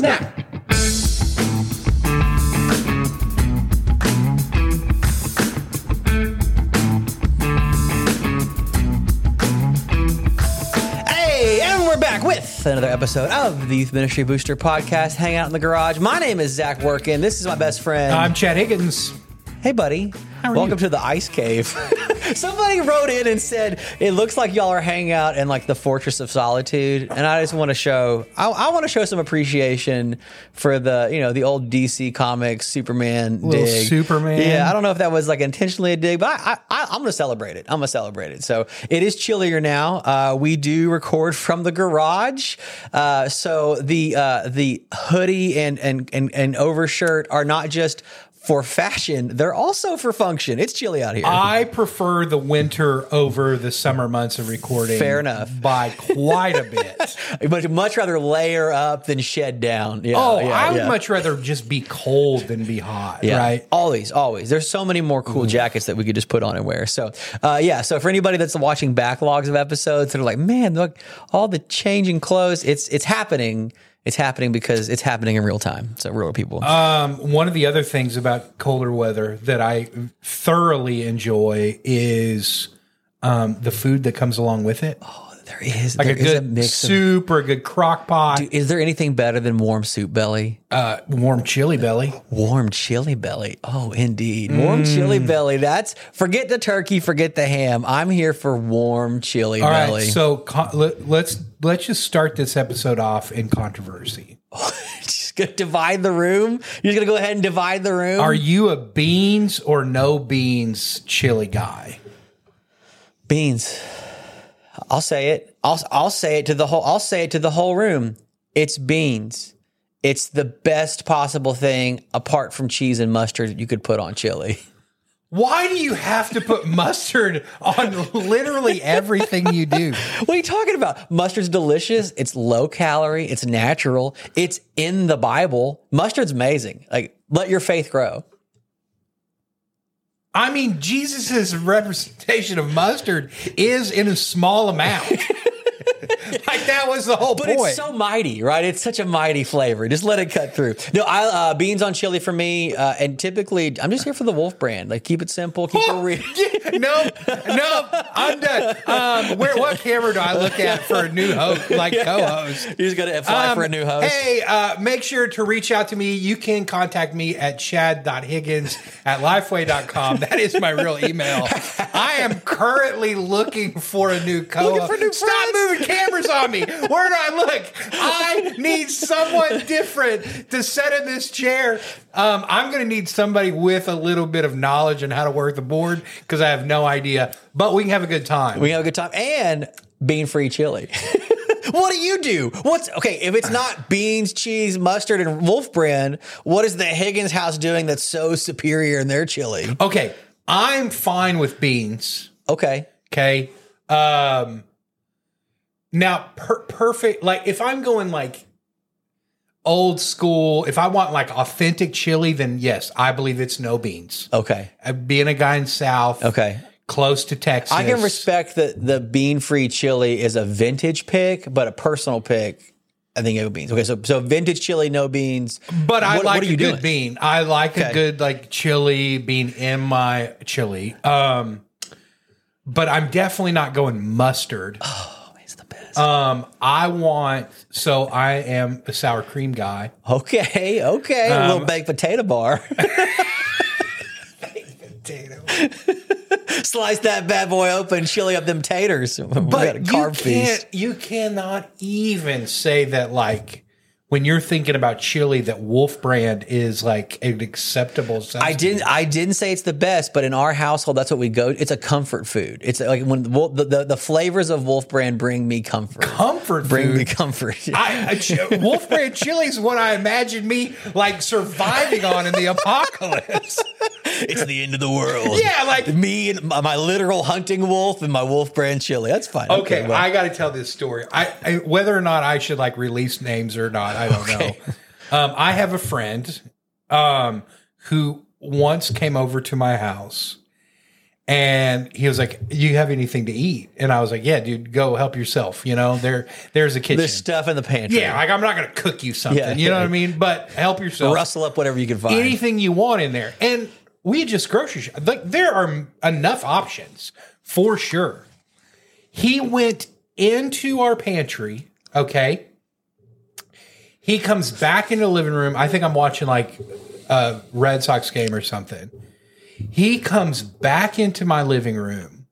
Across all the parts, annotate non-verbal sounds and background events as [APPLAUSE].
snap. Hey, and we're back with another episode of the Youth Ministry Booster Podcast. Hang out in the garage. My name is Zac Workun. This is my best friend. I'm Chad Higgins. hey, buddy. are Welcome you? to the ice cave. [LAUGHS] Somebody wrote in and said it looks like y'all are hanging out in like the Fortress of Solitude, and I just want to show. I, I want to show some appreciation for the you know the old DC Comics Superman Little dig. Superman. Yeah, I don't know if that was like intentionally a dig, but I, I, I'm going to celebrate it. I'm going to celebrate it. So it is chillier now. Uh, we do record from the garage, uh, so the uh, the hoodie and and and and overshirt are not just for fashion; they're also for function. It's chilly out here. I prefer the winter over the summer months of recording. Fair enough. By quite a bit. [LAUGHS] but much rather layer up than shed down. Yeah, Oh, yeah, I would yeah. much rather just be cold than be hot, right? Always, always. There's so many more cool jackets that we could just put on and wear. So, uh, yeah. So for anybody that's watching backlogs of episodes that are like, man, look, all the changing clothes. It's it's happening. It's happening because it's happening in real time. So real people. Um, one of the other things about colder weather that I thoroughly enjoy is um, the food that comes along with it. There is like there a is good mix of. super good crock pot, Is there anything better than warm soup belly? uh, warm chili belly. Warm chili belly. Oh, indeed. Warm chili Mm. belly. That's forget the turkey, forget the ham. I'm here for warm chili All right, belly. so con- let, let's let's just start this episode off in controversy. [LAUGHS] just gonna divide the room. You're just gonna go ahead and divide the room. Are you a beans or no beans chili guy? beans? I'll say it. I'll I'll say it to the whole. I'll say it to the whole room. It's beans. It's the best possible thing apart from cheese and mustard you could put on chili. Why do you have to put mustard on literally everything you do? [LAUGHS] What are you talking about? Mustard's delicious. It's low calorie. It's natural. It's in the Bible. Mustard's amazing. Like let your faith grow. I mean, Jesus' representation of mustard is in a small amount. [LAUGHS] [LAUGHS] like that was the whole But point. it's so mighty, right? It's such a mighty flavor. Just let it cut through. No, I uh, beans on chili for me, uh, and typically I'm just here for the Wolf brand. Like keep it simple, keep it real. [LAUGHS] no, no, I'm done. Um, where what camera do I look at for a new host, like co-host? You're just gonna apply for a Um, new host. Hey, uh, make sure to reach out to me. You can contact me at chad.higgins at lifeway.com. That is my real email. I am currently looking for a new co Looking for new Stop friends. moving cameras on me. Where do I look? I need someone different to sit in this chair. Um, I'm going to need somebody with a little bit of knowledge on how to work the board because I have no idea. But we can have a good time. We can have a good time and bean free chili. [LAUGHS] what do you do? What's okay if it's not beans, cheese, mustard, and Wolf brand? What is the Higgins house doing that's so superior in their chili? okay, I'm fine with beans. Okay, Okay. Um now per- perfect like if I'm going like old school, if I want like authentic chili, then yes, I believe it's no beans. okay, Uh, Being a guy in South, okay. close to Texas. I can respect that the bean free chili is a vintage pick, but a personal pick. I think go beans. Okay, so so vintage chili, no beans. but I like what a good doing? bean. I like Okay. a good like chili bean in my chili. Um but I'm definitely not going mustard. [SIGHS] Best. Um I want so I am a sour cream guy. okay, okay. a Um, little baked potato bar. [LAUGHS] Baked potato. Slice that bad boy open, chili up them taters. [LAUGHS] we got a But you can't. feast. You cannot even say that like when you're thinking about chili, that Wolf Brand is like an acceptable. I didn't. I didn't say it's the best, but in our household, that's what we go. It's a comfort food. It's like when the the, the, flavors of Wolf Brand bring me comfort. comfort bring food. me comfort. I, I, ch- Wolf Brand chili is what I imagine me like surviving on in the apocalypse. it's the end of the world. Yeah, like- me and my, my literal hunting wolf and my Wolf Brand chili. That's fine. Okay, well, I got to tell this story. I, I whether or not I should like release names or not, I don't Okay. know. Um, I have a friend um, who once came over to my house, And he was like, "You have anything to eat?" And I was like, "Yeah, dude, go help yourself. You know, there, there's a kitchen. There's stuff in the pantry. yeah, like I'm not gonna cook you something. Yeah. you know what I mean? But help yourself. Rustle up whatever you can find. anything you want in there. And we just grocery shop. Like there are enough options for sure. He went into our pantry. Okay. He comes back into the living room. I think I'm watching like a Red Sox game or something. He comes back into my living room.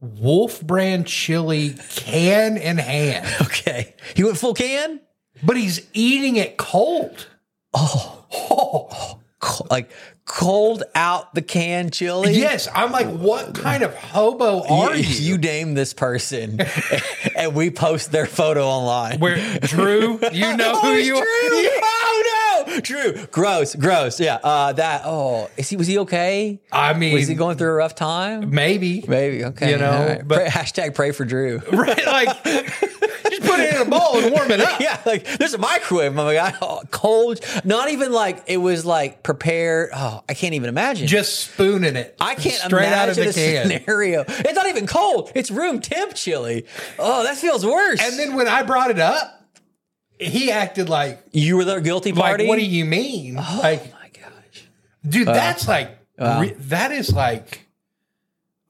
Wolf brand chili can in hand, [LAUGHS] Okay. He went full can? but he's eating it cold. Oh, oh. Like cold out the can chili? Yes, I'm like, what kind of hobo are You, you? you name this person [LAUGHS] and we post their photo online. Where Drew, you know [LAUGHS] who you are. Oh [LAUGHS] no, [LAUGHS] Drew. Gross, gross. Yeah. Uh, that. Oh, is he? Was he okay? I mean, Was he going through a rough time? maybe, Maybe. Okay. You know, right. but- Pray- hashtag pray for Drew. [LAUGHS] right? Like, [LAUGHS] just put it in a bowl and warm it up. yeah, like there's a microwave. My God, oh, cold. Not even like it was like prepared. Oh, I can't even imagine. Just spooning it. I can't straight imagine out of the a can. scenario. It's not even cold. It's room temp chili. Oh, that feels worse. And then when I brought it up, he acted like, you were the guilty like, party. what do you mean? like, Oh my gosh. dude, that's like, wow. re- that is like.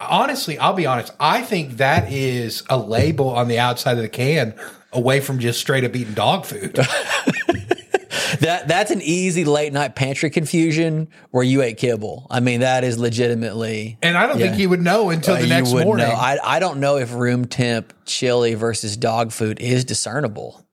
Honestly, I'll be honest. I think that is a label on the outside of the can, away from just straight up eating dog food. [LAUGHS] That that's an easy late night pantry confusion where you ate kibble. I mean, that is legitimately. And I don't think Yeah. you would know until uh, the next morning. know. I I don't know if room temp chili versus dog food is discernible.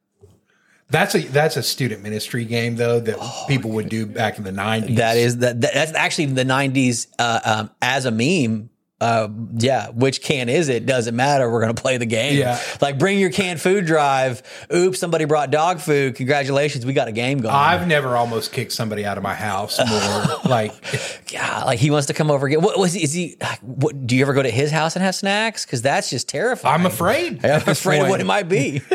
That's a that's a student ministry game though that people would do back in the nineties. Oh, That is that, that that's actually the '90s uh, um, as a meme. Uh, yeah, which can is it? Doesn't matter. We're gonna play the game. Yeah. like bring your canned food drive. Oops, somebody brought dog food. Congratulations, we got a game going. I've never almost kicked somebody out of my house more. [LAUGHS] like yeah, like he wants to come over again. What was he? Is he? What do you ever go to his house and have snacks? Because that's just terrifying. I'm afraid. [LAUGHS] I'm afraid of what it might be. [LAUGHS]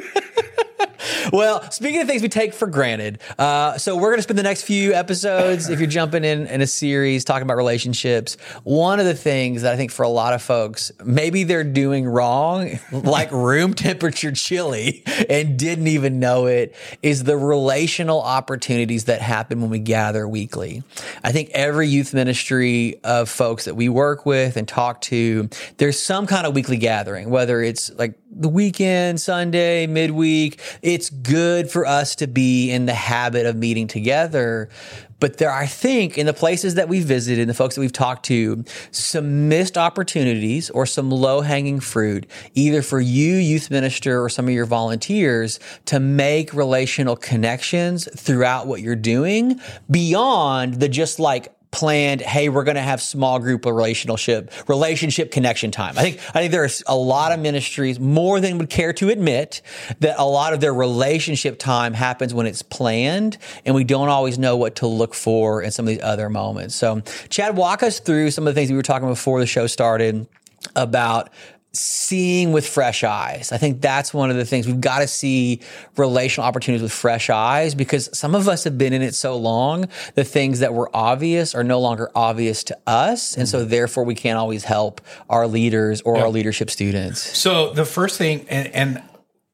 well, speaking of things we take for granted, uh, so we're going to spend the next few episodes, if you're jumping in in a series talking about relationships. One of the things that I think for a lot of folks, maybe they're doing wrong, [LAUGHS] like room temperature chili, and didn't even know it, is the relational opportunities that happen when we gather weekly. I think every youth ministry of folks that we work with and talk to, there's some kind of weekly gathering, whether it's like the weekend, Sunday, midweek. It's good for us to be in the habit of meeting together. But there, I think, in the places that we visited and the folks that we've talked to, some missed opportunities or some low hanging fruit, either for you, youth minister, or some of your volunteers to make relational connections throughout what you're doing beyond the just like planned hey we're going to have small group relationship relationship connection time. I think i think there's a lot of ministries more than would care to admit that a lot of their relationship time happens when it's planned and we don't always know what to look for in some of these other moments. So chad walk us through some of the things we were talking before the show started about seeing with fresh eyes. I think that's one of the things we've got to see relational opportunities with fresh eyes because some of us have been in it so long, the things that were obvious are no longer obvious to us. And so mm-hmm. therefore we can't always help our leaders or our leadership students. So the first thing, and, and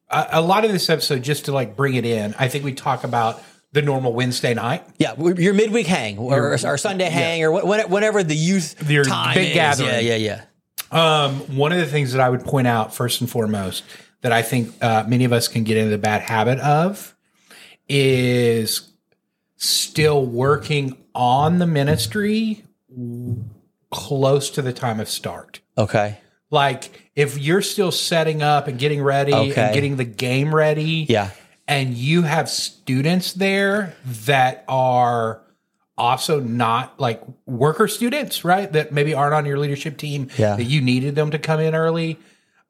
a, a lot of this episode, just to like bring it in, I think we talk about the normal Wednesday night. Yeah, your midweek hang or, or Sunday hang or wh- whenever the youth Your time big is. gathering. Yeah, yeah, yeah. Um, one of the things that I would point out first and foremost that I think uh, many of us can get into the bad habit of is still working on the ministry close to the time of start. Okay. Like if you're still setting up and getting ready Okay. and getting the game ready, Yeah. and you have students there that are also not like worker students, right? That maybe aren't on your leadership team Yeah. that you needed them to come in early.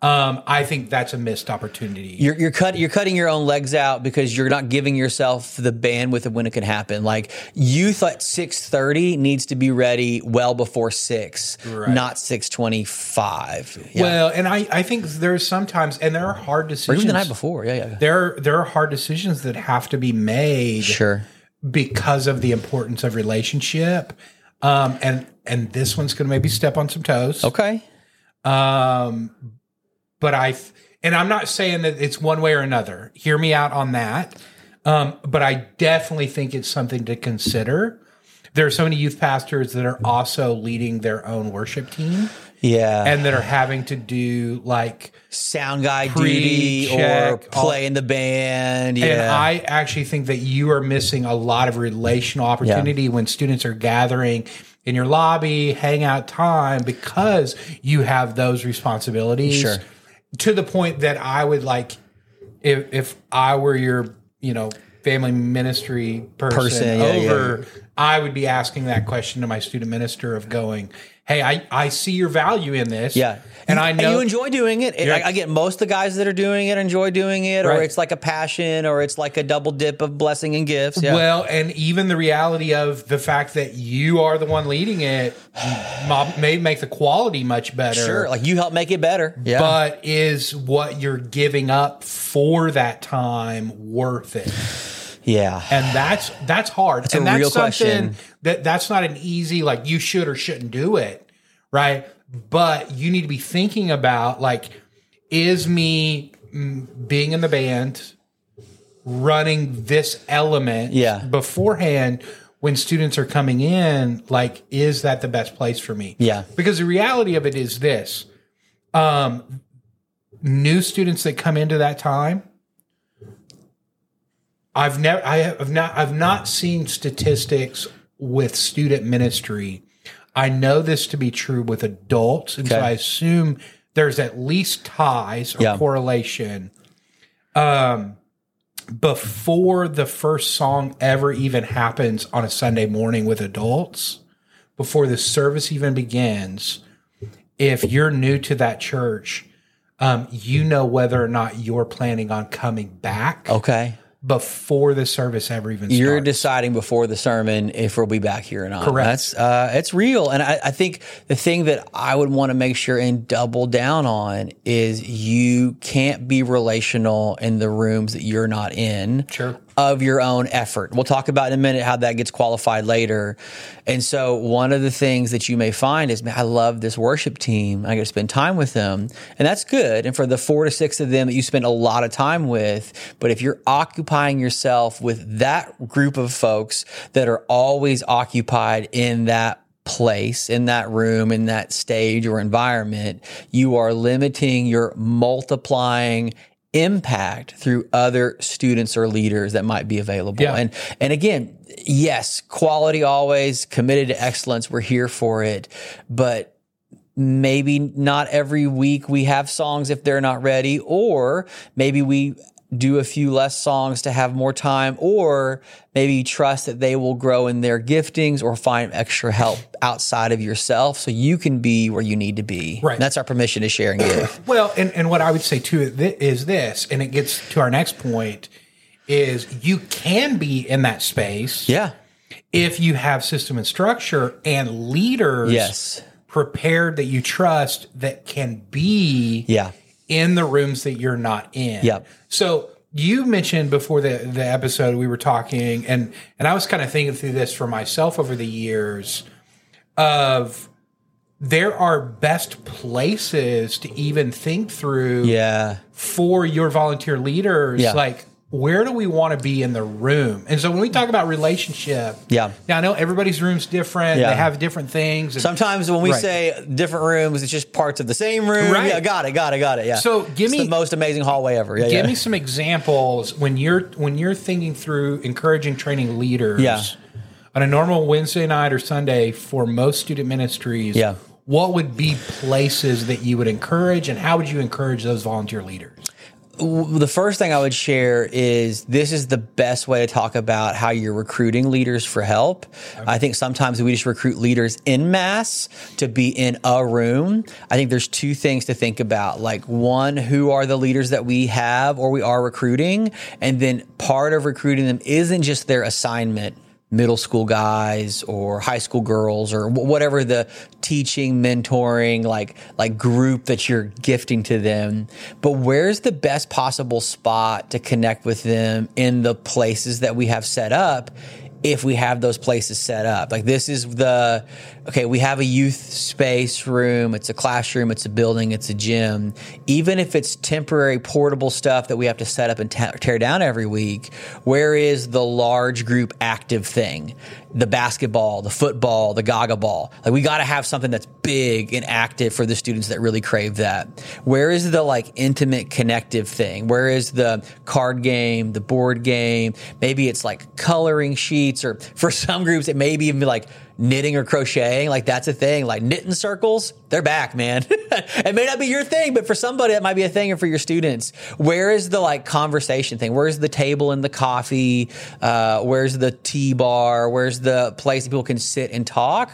Um, I think that's a missed opportunity. You're you're cut you're cutting your own legs out because you're not giving yourself the bandwidth of when it can happen. Like youth at six thirty needs to be ready well before six, not six twenty five. Yeah. Well, and I, I think there's sometimes, and there are hard or decisions. even the night before. Yeah, yeah. There, there are hard decisions that have to be made Sure. Because of the importance of relationship. Um, and and this one's going to maybe step on some toes. Okay. Um, but I and I'm not saying that it's one way or another. Hear me out on that. Um, but I definitely think it's something to consider. There are so many youth pastors that are also leading their own worship team Yeah. and that are having to do like sound guy duty or play in the band. Yeah. And I actually think that you are missing a lot of relational opportunity when students are gathering in your lobby, hangout time, because you have those responsibilities. Sure. To the point that I would like, if if I were your, you know, family ministry person, Person, yeah, over, I would be asking that question to my student minister of going, Hey, I, I see your value in this. yeah. And I know you enjoy doing it. Yeah. I, I get most of the guys that are doing it enjoy doing it, or it's like a passion, or it's like a double dip of blessing and gifts. Yeah. Well, and even the reality of the fact that you are the one leading it may make the quality much better. sure. Like you help make it better. Yeah. But is what you're giving up for that time worth it? Yeah. And that's that's hard. a and that's real something question. that that's not an easy like you should or shouldn't do it, right? But you need to be thinking about like is me mm, being in the band running this element Yeah. beforehand when students are coming in like is that the best place for me Yeah. because the reality of it is this um new students that come into that time i've never i have not i've not seen statistics with student ministry i know this to be true with adults and so i assume there's at least ties or Yeah. correlation um before the first song ever even happens on a Sunday morning with adults, before the service even begins, if you're new to that church, um, you know whether or not you're planning on coming back okay. Before the service ever even starts. You're deciding before the sermon if we'll be back here or not. Correct. That's uh, it's real, and I, I think the thing that I would want to make sure and double down on is you can't be relational in the rooms that you're not in. Sure. Of your own effort. We'll talk about in a minute how that gets qualified later. And so, one of the things that you may find is, I love this worship team. I get to spend time with them. And that's good. And for the four to six of them that you spend a lot of time with, but if you're occupying yourself with that group of folks that are always occupied in that place, in that room, in that stage or environment, you are limiting your multiplying impact through other students or leaders that might be available. Yeah. And and again, yes, quality always committed to excellence. We're here for it, but maybe not every week we have songs if they're not ready, or maybe we do a few less songs to have more time, or maybe trust that they will grow in their giftings or find extra help outside of yourself so you can be where you need to be. Right. And that's our permission to share and give. [CLEARS THROAT] Well, and, and what I would say too is this, and it gets to our next point, is you can be in that space yeah. if you have system and structure and leaders Yes. prepared that you trust that can be Yeah. In the rooms that you're not in. Yep. So you mentioned before the the episode we were talking, and and I was kind of thinking through this for myself over the years of there are best places to even think through Yeah. for your volunteer leaders. Yeah. Like where do we want to be in the room? And so when we talk about relationship, Yeah. Now I know everybody's room's different. Yeah. They have different things. Sometimes when we Right. say different rooms, it's just parts of the same room. Right. Yeah, got it, got it, got it. Yeah. So give It's me- the most amazing hallway ever. Yeah, Give yeah. me some examples when you're when you're thinking through encouraging training leaders Yeah. on a normal Wednesday night or Sunday for most student ministries. Yeah. What would be places that you would encourage and how would you encourage those volunteer leaders? The first thing I would share is this is the best way to talk about how you're recruiting leaders for help. I think sometimes we just recruit leaders in mass to be in a room. I think there's two things to think about. Like one, who are the leaders that we have or we are recruiting? And then part of recruiting them isn't just their assignment middle school guys or high school girls or wh- whatever the teaching mentoring like like group that you're gifting to them. But where's the best possible spot to connect with them in the places that we have set up if we have those places set up. Like this is the okay, we have a youth space room, it's a classroom, it's a building, it's a gym. Even if it's temporary portable stuff that we have to set up and tear down every week, where is the large group active thing? The basketball, the football, the gaga ball. Like we got to have something that's big and active for the students that really crave that. Where is the like intimate connective thing? Where is the card game, the board game? Maybe it's like coloring sheets or for [LAUGHS] some groups it may even be like knitting or crocheting, like that's a thing. Like knitting circles, they're back, man. [LAUGHS] it may not be your thing, but for somebody that might be a thing, or for your students, where is the like conversation thing? Where's the table and the coffee? Uh, where's the tea bar? Where's the place that people can sit and talk?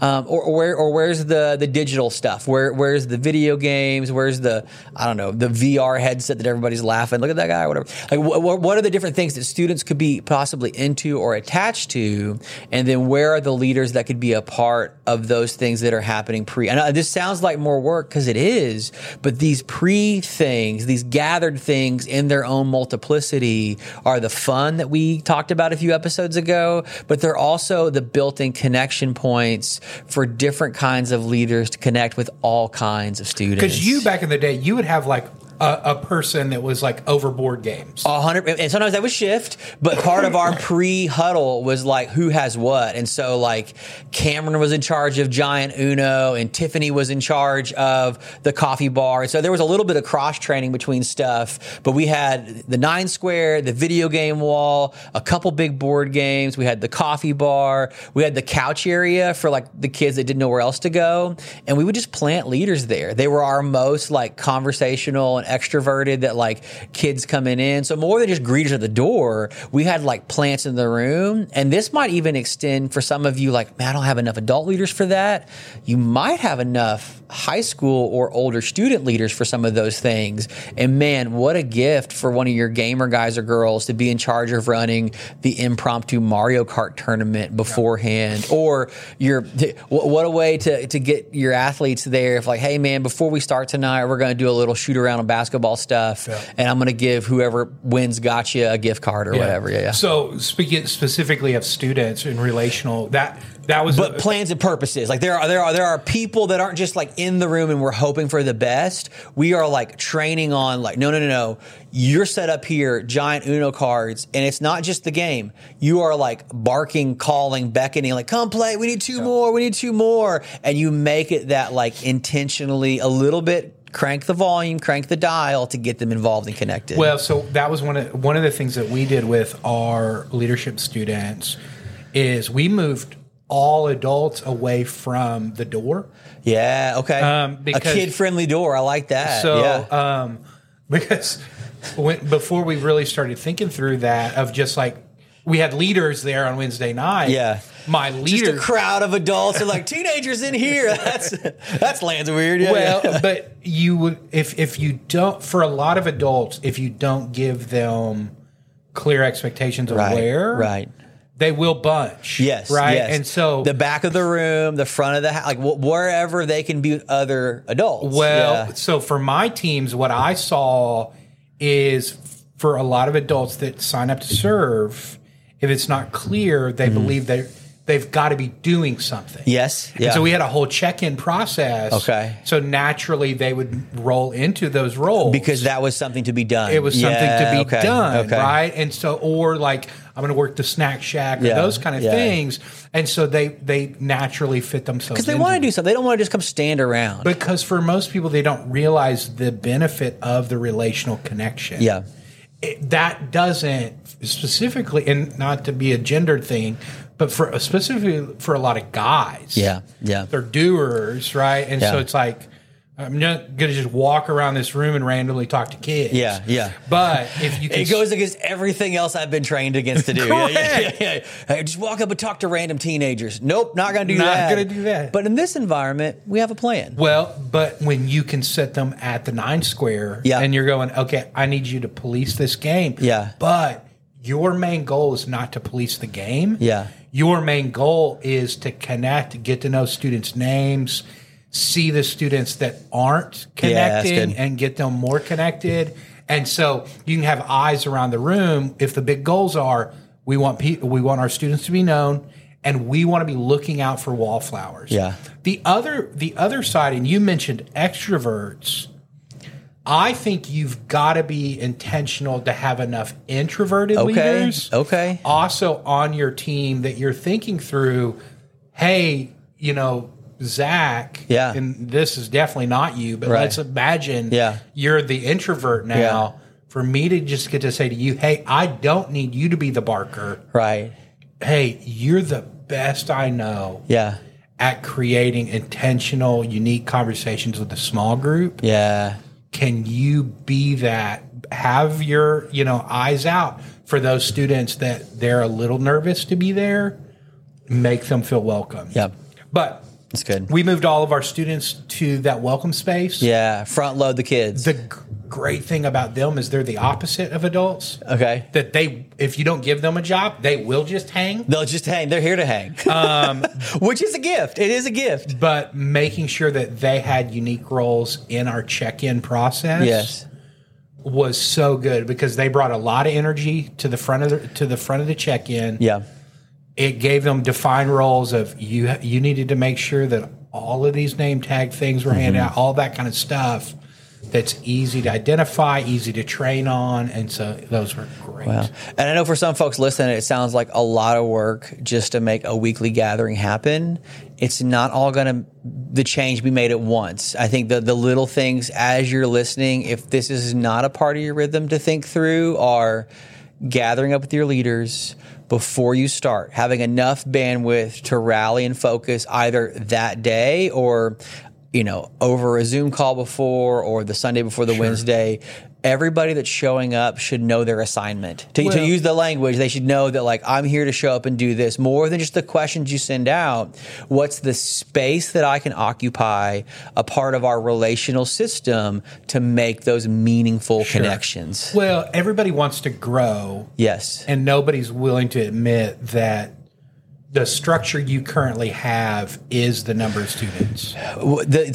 Um, or, or where or where's the the digital stuff? Where where's the video games? Where's the I don't know the VR headset that everybody's laughing? Look at that guy or whatever. Like wh- what are the different things that students could be possibly into or attached to? And then where are the leaders that could be a part of those things that are happening pre? And uh, this sounds like more work because it is, but these pre things, these gathered things in their own multiplicity are the fun that we talked about a few episodes ago, but they're also the built in connection points for different kinds of leaders to connect with all kinds of students. Because you back in the day, you would have like a, a, person that was like overboard games. A hundred, and sometimes that would shift. But part of our [LAUGHS] pre-huddle was like who has what, and so like Cameron was in charge of Giant Uno, and Tiffany was in charge of the coffee bar. And so there was a little bit of cross training between stuff. But we had the nine square, the video game wall, a couple big board games. We had the coffee bar. We had the couch area for like the kids that didn't know where else to go, and we would just plant leaders there. They were our most like conversational and extroverted that like kids coming in. So more than just greeters at the door, we had like plants in the room. And this might even extend for some of you like, man, I don't have enough adult leaders for that. You might have enough high school or older student leaders for some of those things. And man, what a gift for one of your gamer guys or girls to be in charge of running the impromptu Mario Kart tournament beforehand. Yeah. Or your [LAUGHS] what a way to to get your athletes there if like, hey man, before we start tonight, we're gonna do a little shoot around basketball basketball stuff, yeah. and I'm going to give whoever wins gotcha a gift card or yeah. whatever. Yeah, yeah. So speaking specifically of students and relational, that that was but a, plans and purposes. Like there are there are there are people that aren't just like in the room and we're hoping for the best. We are like training on like no no no no. You're set up here, giant Uno cards, and it's not just the game. You are like barking, calling, beckoning, like come play. We need two yeah. more. We need two more, and you make it that like intentionally a little bit crank the volume, crank the dial to get them involved and connected. Well, so that was one of one of the things that we did with our leadership students is we moved all adults away from the door. Yeah, okay. Um, because, a kid-friendly door. I like that. So, yeah. um, because when, before we really started thinking through that of just like we had leaders there on Wednesday night. Yeah. My leader, Just a crowd of adults and like teenagers in here. [LAUGHS] That's that's lands weird. Yeah, well, yeah. but you would if if you don't for a lot of adults if you don't give them clear expectations of right, where right they will bunch. Yes, right. Yes. And so the back of the room, the front of the house, like wherever they can be other adults. Well, yeah. so for my teams, what I saw is for a lot of adults that sign up to serve, if it's not clear, they mm-hmm. believe they they've got to be doing something. Yes. Yeah. And so we had a whole check-in process. Okay. So naturally they would roll into those roles because that was something to be done. It was something yeah, to be okay, done, okay. right? And so or like I'm going to work the snack shack or yeah, those kind of yeah. things. And so they they naturally fit themselves because they want to do something. They don't want to just come stand around. Because for most people, they don't realize the benefit of the relational connection. Yeah it, that doesn't specifically, and not to be a gendered thing, but for specifically for a lot of guys. Yeah, yeah, they're doers, right? And yeah. so it's like I'm not gonna just walk around this room and randomly talk to kids. Yeah, yeah. But if you [LAUGHS] can, it goes against everything else I've been trained against to do. [LAUGHS] yeah, yeah, yeah. Hey, just walk up and talk to random teenagers. Nope, not gonna do not that. Not gonna do that. But in this environment, we have a plan. Well, but when you can set them at the nine square, yeah. and you're going, okay, I need you to police this game. Yeah, but your main goal is not to police the game. Yeah. Your main goal is to connect, get to know students' names, see the students that aren't connecting yeah, and get them more connected. And so you can have eyes around the room if the big goals are We want pe- we want our students to be known, and we want to be looking out for wallflowers. Yeah. The other the other side, and you mentioned extroverts. I think you've got to be intentional to have enough introverted Okay. leaders Okay. also on your team that you're thinking through, hey, you know, Zac, Yeah. and this is definitely not you, but Right. let's imagine Yeah. you're the introvert now. Yeah. For me to just get to say to you, hey, I don't need you to be the barker. Right. Hey, you're the best I know Yeah. at creating intentional, unique conversations with a small group Yeah. Can you be that have your you know eyes out for those students that they're a little nervous to be there make them feel welcome Yep. but That's good. we moved all of our students to that welcome space Yeah. Front load the kids. the great thing about them is they're the opposite of adults okay. that they if you don't give them a job they will just hang They'll just hang. They're here to hang. Um, [LAUGHS] Which is a gift. It is a gift. but making sure that they had unique roles in our check-in process Yes. was so good because they brought a lot of energy to the front of the to the front of the check-in. Yeah. It gave them defined roles of you you needed to make sure that all of these name tag things were handed Mm-hmm. out, all that kind of stuff that's easy to identify, easy to train on, and so those were great. Wow. And I know for some folks listening, it sounds like a lot of work just to make a weekly gathering happen. It's not all going to the change be made at once. I think the the little things as you're listening, if this is not a part of your rhythm to think through, are gathering up with your leaders before you start, having enough bandwidth to rally and focus either that day or you know over a Zoom call before or the Sunday before the Wednesday. Everybody that's showing up should know their assignment. To, to use the language, they should know that like I'm here to show up and do this more than just the questions you send out. What's the space that I can occupy a part of our relational system to make those meaningful connections? Well, everybody wants to grow, Yes. and nobody's willing to admit that the structure you currently have is the number of students. The,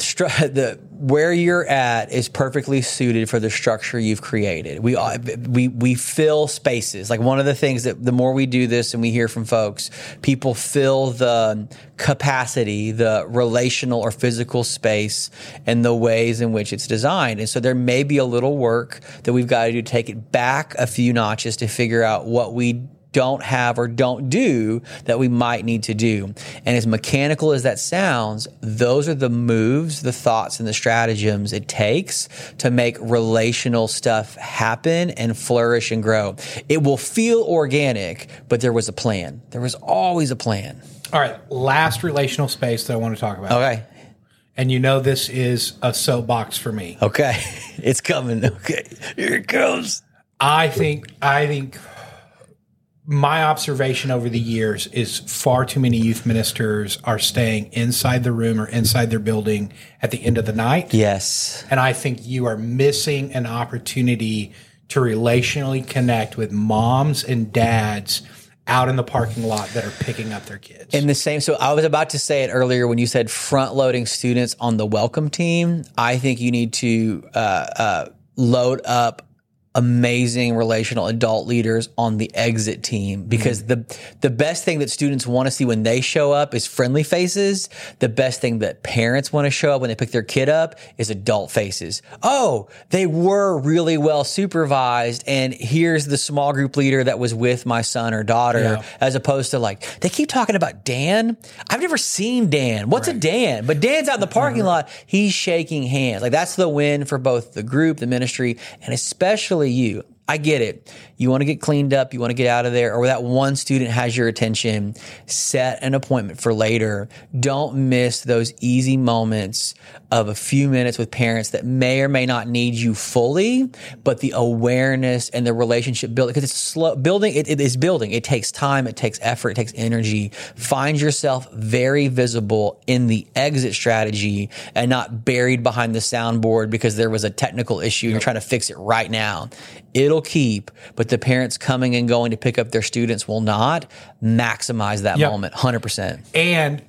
the where you're at is perfectly suited for the structure you've created. We uh, we we fill spaces. Like one of the things that the more we do this and we hear from folks, people fill the capacity, the relational or physical space and the ways in which it's designed. And so there may be a little work that we've got to do to take it back a few notches to figure out what we don't have or don't do that we might need to do. And as mechanical as that sounds, those are the moves, the thoughts, and the stratagems it takes to make relational stuff happen and flourish and grow. It will feel organic, but there was a plan. There was always a plan. All right, last relational space that I want to talk about. Okay. And you know this is a soapbox for me. Okay. [LAUGHS] It's coming. Okay. Here it comes. I think I think my observation over the years is far too many youth ministers are staying inside the room or inside their building at the end of the night. Yes. And I think you are missing an opportunity to relationally connect with moms and dads out in the parking lot that are picking up their kids. In the same, so I was about to say it earlier when you said front loading students on the welcome team. I think you need to uh, uh, load up amazing relational adult leaders on the exit team because mm-hmm. the the best thing that students want to see when they show up is friendly faces. The best thing that parents want to show up when they pick their kid up is adult faces. Oh, they were really well supervised and here's the small group leader that was with my son or daughter Yeah. as opposed to like they keep talking about Dan. I've never seen Dan. What's a Dan? But Dan's out in the parking mm-hmm. lot. He's shaking hands. Like that's the win for both the group, the ministry, and especially you. I get it. You want to get cleaned up, you want to get out of there, or that one student has your attention, set an appointment for later. Don't miss those easy moments of a few minutes with parents that may or may not need you fully, but the awareness and the relationship building, because it's slow building, it, it is building. It takes time, it takes effort, it takes energy. Find yourself very visible in the exit strategy and not buried behind the soundboard because there was a technical issue and you're trying to fix it right now. It'll keep, but the parents coming and going to pick up their students will not maximize that Yep. moment 100%. And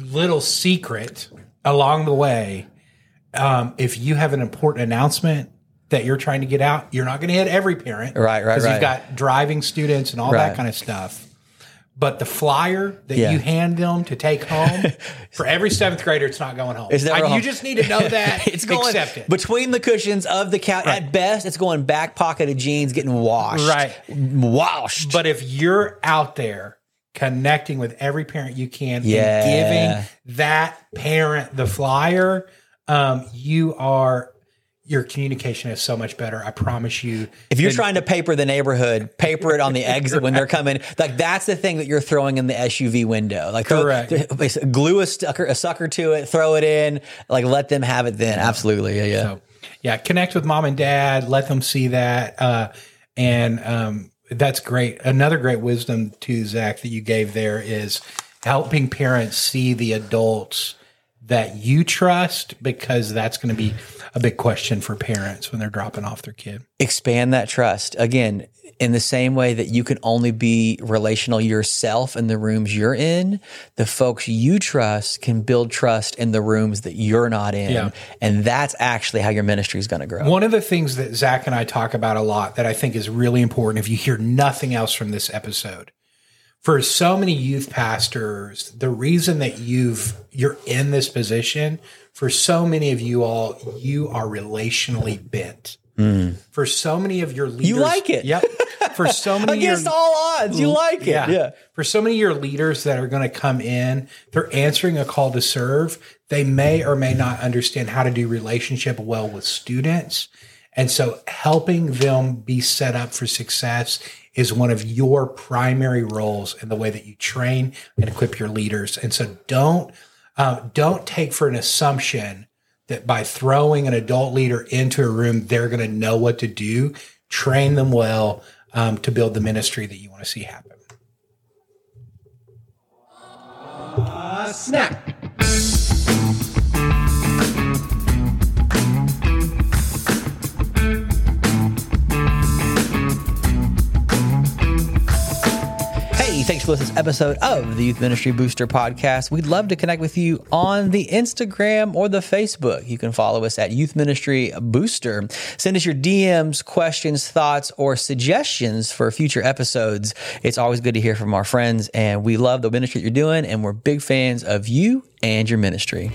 little secret along the way, um, if you have an important announcement that you're trying to get out. You're not going to hit every parent, Right, right, Because right. you've got driving students and all Right. that kind of stuff. But the flyer that Yeah. you hand them to take home [LAUGHS] for every seventh grader, it's not going home. It's never Like, home. You just need to know that. [LAUGHS] It's going accept it. between the cushions of the couch. At best, it's going back pocket of jeans, getting washed. Right. Washed. But if you're out there connecting with every parent you can Yeah. and giving that parent the flyer, um, you are your communication is so much better. I promise you. If you're trying to paper the neighborhood, paper it on the exit when they're coming. Like that's the thing that you're throwing in the SUV window. Like throw- Correct. th- glue a sucker, a sucker to it, throw it in. Like let them have it then. Absolutely. Yeah. Yeah. So, yeah, connect with mom and dad. Let them see that, uh, and um, that's great. Another great wisdom too, Zac, that you gave there is helping parents see the adults that you trust because that's going to be a big question for parents when they're dropping off their kid. expand that trust again in the same way that you can only be relational yourself in the rooms you're in the folks you trust can build trust in the rooms that you're not in Yeah. and that's actually how your ministry is going to grow One of the things that Zac and I talk about a lot that I think is really important, if you hear nothing else from this episode, for so many youth pastors, the reason that you've you're in this position, for so many of you all, you are relationally bent. For so many of your leaders, Hmm. like it. Yep. For so [LAUGHS] many of your- against all odds you like it yeah, for so many of your leaders that are going to come in, they're answering a call to serve. They may or may not understand how to do relationship well with students. And so helping them be set up for success is one of your primary roles in the way that you train and equip your leaders. And so don't, um, don't take for an assumption that by throwing an adult leader into a room, they're going to know what to do. Train them well um, to build the ministry that you want to see happen. Snap. For this episode of the Youth Ministry Booster Podcast. We'd love to connect with you on the Instagram or the Facebook. You can follow us at Youth Ministry Booster. Send us your DMs, questions, thoughts, or suggestions for future episodes. It's always good to hear from our friends, and we love the ministry that you're doing, and we're big fans of you and your ministry.